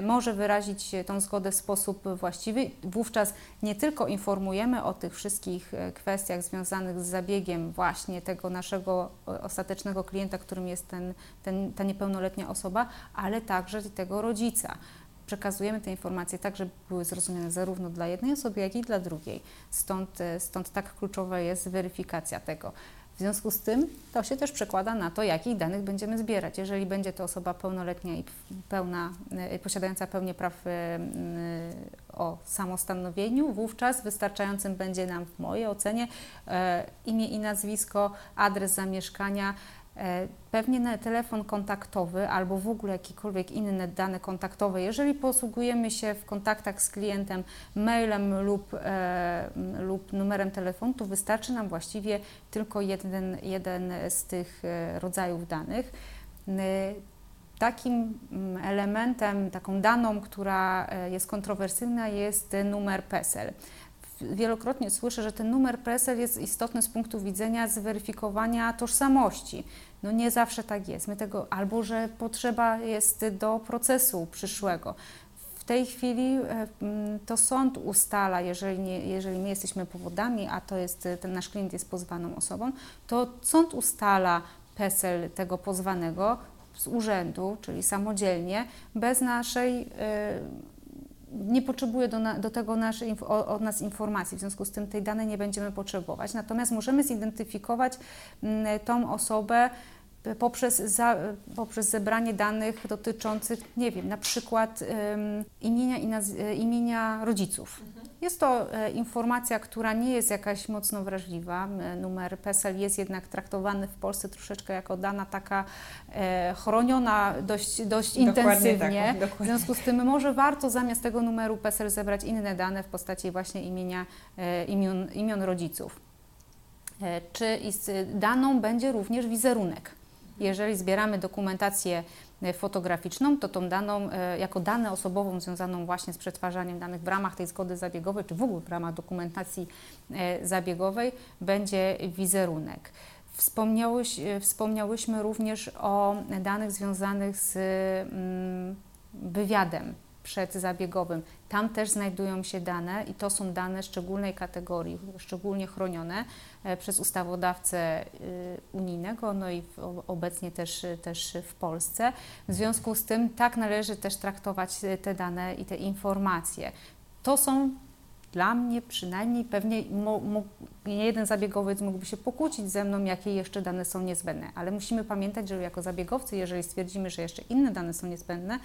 może wyrazić tą zgodę w sposób właściwy. Wówczas nie tylko informujemy o tych wszystkich e, kwestiach związanych z zabiegiem właśnie tego naszego ostatecznego klienta, którym jest ten, ten, ta niepełnoletnia osoba, ale także tego rodzica przekazujemy te informacje tak, żeby były zrozumiane zarówno dla jednej osoby, jak i dla drugiej. Stąd, e, stąd tak kluczowa jest weryfikacja tego. W związku z tym to się też przekłada na to, jakich danych będziemy zbierać. Jeżeli będzie to osoba pełnoletnia i pełna, y, posiadająca pełnię praw y, y, o samostanowieniu, wówczas wystarczającym będzie nam w mojej ocenie imię i nazwisko, adres zamieszkania, pewnie telefon kontaktowy albo w ogóle jakiekolwiek inne dane kontaktowe, jeżeli posługujemy się w kontaktach z klientem mailem lub, e, lub numerem telefonu, to wystarczy nam właściwie tylko jeden, jeden z tych e, rodzajów danych. Takim elementem, taką daną, która jest kontrowersyjna, jest numer PESEL wielokrotnie słyszę, że ten numer PESEL jest istotny z punktu widzenia zweryfikowania tożsamości. No nie zawsze tak jest. My tego, albo że potrzeba jest do procesu przyszłego. W tej chwili e, to sąd ustala, jeżeli, nie, jeżeli my jesteśmy powodami, a to jest, ten nasz klient jest pozwaną osobą, to sąd ustala PESEL tego pozwanego z urzędu, czyli samodzielnie, bez naszej e, nie potrzebuje do, do tego naszej, od nas informacji, w związku z tym tej danej nie będziemy potrzebować. Natomiast możemy zidentyfikować mm, tą osobę poprzez, za, poprzez zebranie danych dotyczących, nie wiem, na przykład um, imienia, i naz, imienia rodziców. Mhm. Jest to e, informacja, która nie jest jakaś mocno wrażliwa. Numer PESEL jest jednak traktowany w Polsce troszeczkę jako dana taka e, chroniona dość, dość intensywnie. <laughs> Tak, w związku z tym może warto zamiast tego numeru PESEL zebrać inne dane w postaci właśnie imienia, e, imion, imion rodziców. Czy daną będzie również wizerunek. Jeżeli zbieramy dokumentację fotograficzną, to tą daną, e, jako dane osobową związaną właśnie z przetwarzaniem danych w ramach tej zgody zabiegowej, czy w ogóle w ramach dokumentacji e, zabiegowej, będzie wizerunek. Wspomniałeś, wspomniałyśmy również o danych związanych z mm, wywiadem przedzabiegowym. Tam też znajdują się dane i to są dane szczególnej kategorii, szczególnie chronione e, przez ustawodawcę e, unijnego, no i obecnie też, też w Polsce. W związku z tym tak należy też traktować te dane i te informacje. To są dla mnie przynajmniej pewnie nie jeden zabiegowiec mógłby się pokłócić ze mną, jakie jeszcze dane są niezbędne, ale musimy pamiętać, że jako zabiegowcy, jeżeli stwierdzimy, że jeszcze inne dane są niezbędne,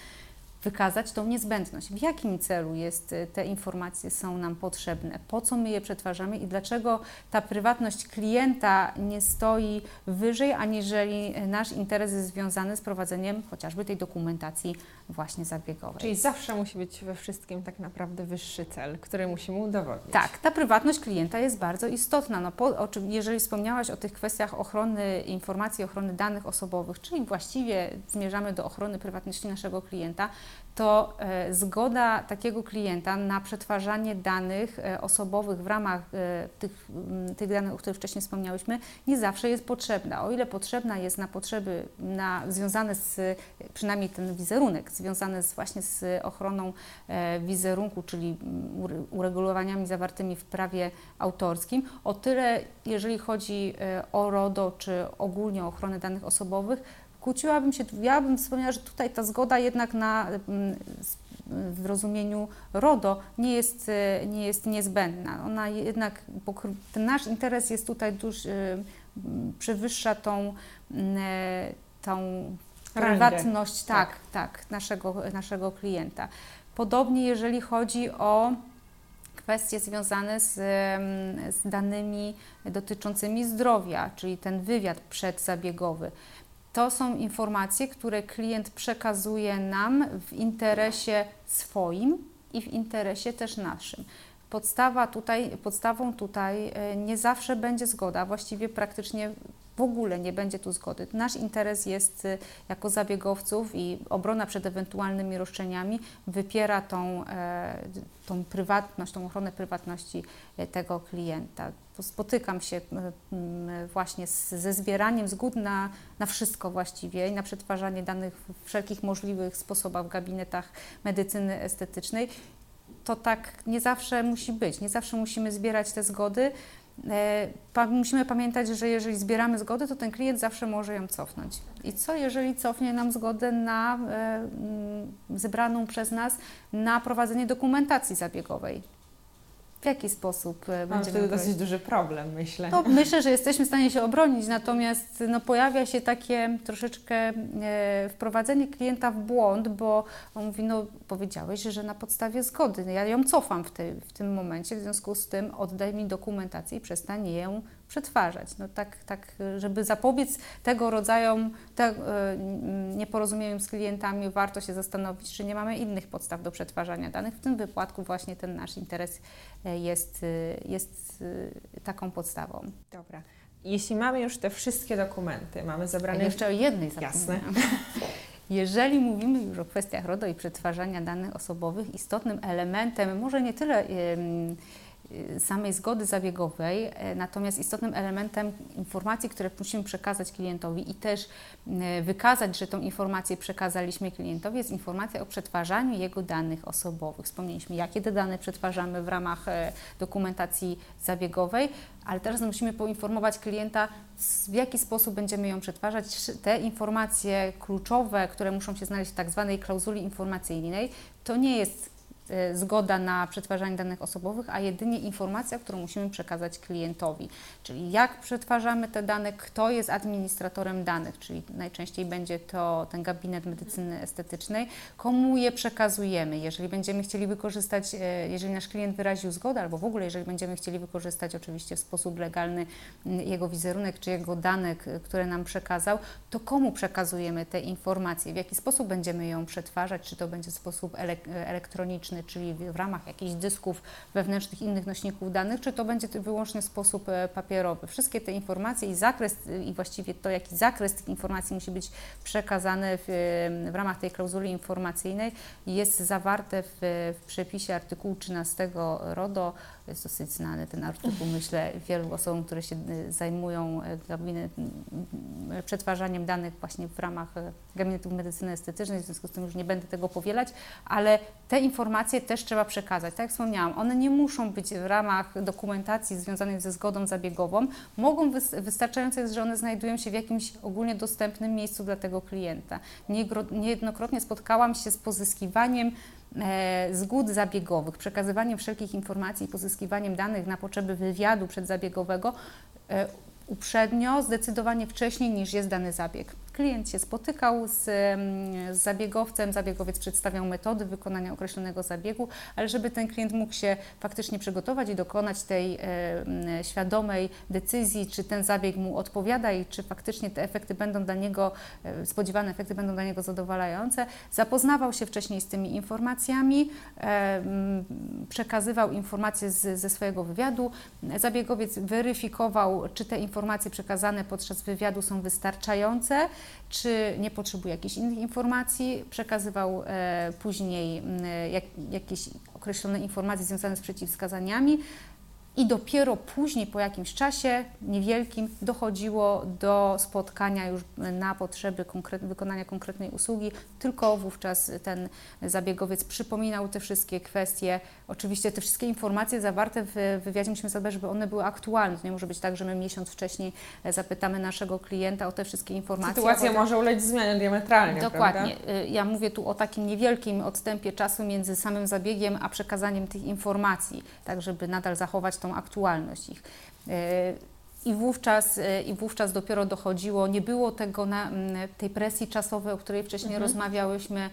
wykazać tą niezbędność. W jakim celu jest, y, te informacje są nam potrzebne, po co my je przetwarzamy i dlaczego ta prywatność klienta nie stoi wyżej, aniżeli nasz interes jest związany z prowadzeniem chociażby tej dokumentacji właśnie zabiegowej. Czyli zawsze musi być we wszystkim tak naprawdę wyższy cel, który musimy udowodnić. Tak, ta prywatność klienta jest bardzo istotna. No, po, o czym, jeżeli wspomniałaś o tych kwestiach ochrony informacji, ochrony danych osobowych, czyli właściwie zmierzamy do ochrony prywatności naszego klienta, to e, zgoda takiego klienta na przetwarzanie danych e, osobowych w ramach e, tych, tych danych, o których wcześniej wspomniałyśmy, nie zawsze jest potrzebna. O ile potrzebna jest na potrzeby na, związane z, przynajmniej ten wizerunek, związane z, właśnie z ochroną wizerunku, czyli ure- uregulowaniami zawartymi w prawie autorskim, o tyle jeżeli chodzi o RODO, czy ogólnie o ochronę danych osobowych, kłóciłabym się, ja bym wspomniała, że tutaj ta zgoda jednak na, mm, s- w rozumieniu RODO nie jest, e, nie jest niezbędna. Ona jednak, ten nasz interes jest tutaj duż, e, m, przewyższa tą, e, tą prywatność tak, tak, naszego, naszego klienta. Podobnie jeżeli chodzi o kwestie związane z, z danymi dotyczącymi zdrowia, czyli ten wywiad przedzabiegowy. To są informacje, które klient przekazuje nam w interesie swoim i w interesie też naszym. Podstawa tutaj, podstawą tutaj e, nie zawsze będzie zgoda, właściwie praktycznie w ogóle nie będzie tu zgody. Nasz interes jest e, jako zabiegowców i obrona przed ewentualnymi roszczeniami wypiera tą, e, tą prywatność, tą ochronę prywatności e, tego klienta. Spotykam się właśnie ze zbieraniem zgód na, na wszystko właściwie na przetwarzanie danych w wszelkich możliwych sposobach w gabinetach medycyny estetycznej. To tak nie zawsze musi być, nie zawsze musimy zbierać te zgody. E, musimy pamiętać, że jeżeli zbieramy zgodę, to ten klient zawsze może ją cofnąć. I co jeżeli cofnie nam zgodę na e, zebraną przez nas na prowadzenie dokumentacji zabiegowej? W jaki sposób e, Mam będziemy wtedy dosyć duży problem, myślę. No, myślę, że jesteśmy w stanie się obronić, natomiast no, pojawia się takie troszeczkę e, wprowadzenie klienta w błąd, bo on mówi, no powiedziałeś, że na podstawie zgody, ja ją cofam w, tej, w tym momencie, w związku z tym oddaj mi dokumentację i przestań ją przetwarzać. No tak, tak żeby zapobiec tego rodzaju te, e, nieporozumieniom z klientami, warto się zastanowić, czy nie mamy innych podstaw do przetwarzania danych. W tym wypadku właśnie ten nasz interes e, jest, e, jest taką podstawą. Dobra. Jeśli mamy już te wszystkie dokumenty, mamy zebrane... jeszcze o jednej Jasne. zapomniałam. <laughs> Jeżeli mówimy już o kwestiach RODO i przetwarzania danych osobowych, istotnym elementem, może nie tyle em, y, samej zgody zabiegowej, e, natomiast istotnym elementem informacji, które musimy przekazać klientowi i też wykazać, że tą informację przekazaliśmy klientowi, jest informacja o przetwarzaniu jego danych osobowych. Wspomnieliśmy, jakie te dane przetwarzamy w ramach e, dokumentacji zabiegowej, ale teraz musimy poinformować klienta, w jaki sposób będziemy ją przetwarzać. Te informacje kluczowe, które muszą się znaleźć w tak zwanej klauzuli informacyjnej, to nie jest zgoda na przetwarzanie danych osobowych, a jedynie informacja, którą musimy przekazać klientowi. Czyli jak przetwarzamy te dane, kto jest administratorem danych, czyli najczęściej będzie to ten gabinet medycyny estetycznej, komu je przekazujemy. Jeżeli będziemy chcieli wykorzystać, e, jeżeli nasz klient wyraził zgodę, albo w ogóle jeżeli będziemy chcieli wykorzystać oczywiście w sposób legalny m, jego wizerunek czy jego dane, k- które nam przekazał, to komu przekazujemy te informacje, w jaki sposób będziemy ją przetwarzać, czy to będzie sposób elek- czyli w ramach jakichś dysków wewnętrznych, innych nośników danych, czy to będzie wyłącznie sposób e, papierowy. Wszystkie te informacje i zakres, y, i właściwie to, jaki zakres tych informacji musi być przekazany w, w ramach tej klauzuli informacyjnej, jest zawarte w, w przepisie artykułu 13 RODO. Jest dosyć znany ten artykuł, myślę, wielu osobom, które się y, zajmują gabinet, m, przetwarzaniem danych właśnie w ramach gabinetów medycyny estetycznej, w związku z tym już nie będę tego powielać, ale te informacje też trzeba przekazać. Tak jak wspomniałam, one nie muszą być w ramach dokumentacji związanej ze zgodą zabiegową. Mogą wys- wystarczające jest, że one znajdują się w jakimś ogólnie dostępnym miejscu dla tego klienta. Niejednokrotnie spotkałam się z pozyskiwaniem zgód zabiegowych, przekazywaniem wszelkich informacji i pozyskiwaniem danych na potrzeby wywiadu przedzabiegowego e, uprzednio, zdecydowanie wcześniej niż jest dany zabieg. Klient się spotykał z, mm, z zabiegowcem, zabiegowiec przedstawiał metody wykonania określonego zabiegu, ale żeby ten klient mógł się faktycznie przygotować i dokonać tej e, mm, świadomej decyzji, czy ten zabieg mu odpowiada i czy faktycznie te efekty będą dla niego, e, spodziewane efekty będą dla niego zadowalające, zapoznawał się wcześniej z tymi informacjami, e, mm, przekazywał informacje z, ze swojego wywiadu, zabiegowiec weryfikował, czy te informacje przekazane podczas wywiadu są wystarczające czy nie potrzebuje jakichś innych informacji, przekazywał e, później m, jak, jakieś określone informacje związane z przeciwwskazaniami. I dopiero później, po jakimś czasie niewielkim, dochodziło do spotkania już na potrzeby konkret, wykonania konkretnej usługi. Tylko wówczas ten zabiegowiec przypominał te wszystkie kwestie. Oczywiście te wszystkie informacje zawarte w wywiadzie musimy zadbać, żeby one były aktualne. To nie może być tak, że my miesiąc wcześniej zapytamy naszego klienta o te wszystkie informacje. Sytuacja potem- może ulec zmianie diametralnie, Dokładnie. prawda? Y, Ja mówię tu o takim niewielkim odstępie czasu między samym zabiegiem a przekazaniem tych informacji, tak żeby nadal zachować tą aktualność ich. Y, I wówczas, y, I wówczas dopiero dochodziło, nie było tego na, mm, tej presji czasowej, o której wcześniej Mhm. rozmawiałyśmy.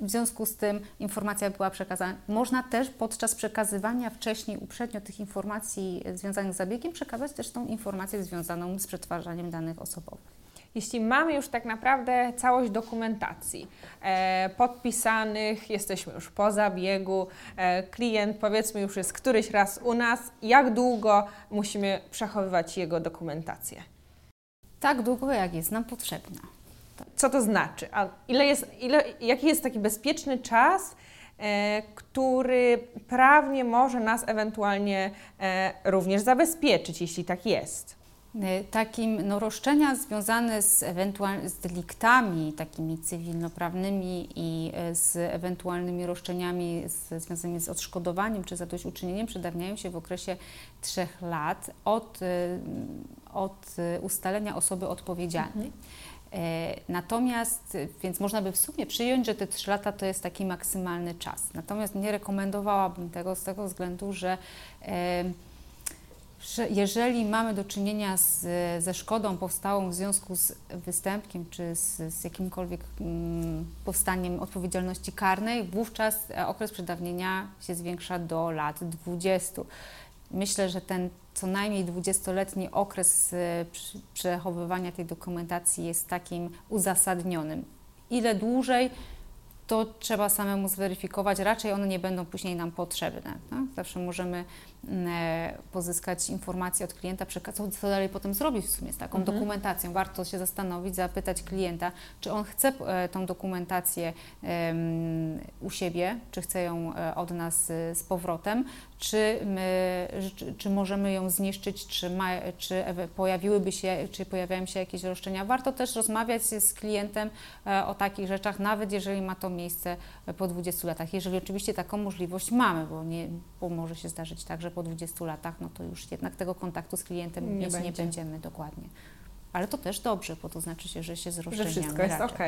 W związku z tym informacja była przekazana. Można też podczas przekazywania wcześniej, uprzednio tych informacji y, związanych z zabiegiem, przekazać też tą informację związaną z przetwarzaniem danych osobowych. Jeśli mamy już tak naprawdę całość dokumentacji e, podpisanych, jesteśmy już po zabiegu, e, klient powiedzmy już jest któryś raz u nas, jak długo musimy przechowywać jego dokumentację? Tak długo, jak jest nam potrzebna. Co to znaczy? A ile jest, ile, jaki jest taki bezpieczny czas, e, który prawnie może nas ewentualnie e, również zabezpieczyć, jeśli tak jest? Y, Takim no, roszczenia związane z, ewentual- z deliktami takimi cywilnoprawnymi i y, z ewentualnymi roszczeniami z, związanymi z odszkodowaniem czy zadośćuczynieniem przedawniają się w okresie trzech lat od, y, od ustalenia osoby odpowiedzialnej. E, Natomiast, więc można by w sumie przyjąć, że te 3 lata to jest taki maksymalny czas. Natomiast nie rekomendowałabym tego z tego względu, że, że jeżeli mamy do czynienia z, ze szkodą powstałą w związku z występkiem czy z, z jakimkolwiek mm, powstaniem odpowiedzialności karnej, wówczas e, okres przedawnienia się zwiększa do lat 20. Myślę, że ten co najmniej 20-letni okres e, przechowywania tej dokumentacji jest takim uzasadnionym. Ile dłużej, to trzeba samemu zweryfikować. Raczej one nie będą później nam potrzebne. No? Zawsze możemy pozyskać informacje od klienta, co, co dalej potem zrobić w sumie z taką Mhm. dokumentacją. Warto się zastanowić, zapytać klienta, czy on chce e, tą dokumentację u siebie, czy chce ją e, od nas e, z powrotem, czy, my, czy, czy możemy ją zniszczyć, czy, ma, czy pojawiłyby się, czy pojawiają się jakieś roszczenia. Warto też rozmawiać z klientem e, o takich rzeczach, nawet jeżeli ma to miejsce e, po 20 latach. Jeżeli oczywiście taką możliwość mamy, bo, nie, bo może się zdarzyć tak, że po 20 latach, no to już jednak tego kontaktu z klientem Nie mieć nie będzie. będziemy dokładnie. Ale to też dobrze, bo to znaczy się, że się z Że wszystko jest raczy. ok.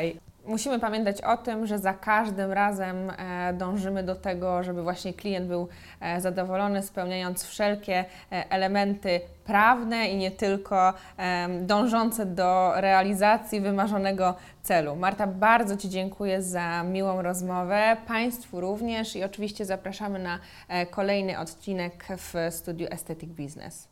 Musimy pamiętać o tym, że za każdym razem e, dążymy do tego, żeby właśnie klient był e, zadowolony, spełniając wszelkie e, elementy prawne i nie tylko dążące do realizacji wymarzonego celu. Marta, bardzo Ci dziękuję za miłą rozmowę, Państwu również i oczywiście zapraszamy na kolejny odcinek w studiu Aesthetic Business.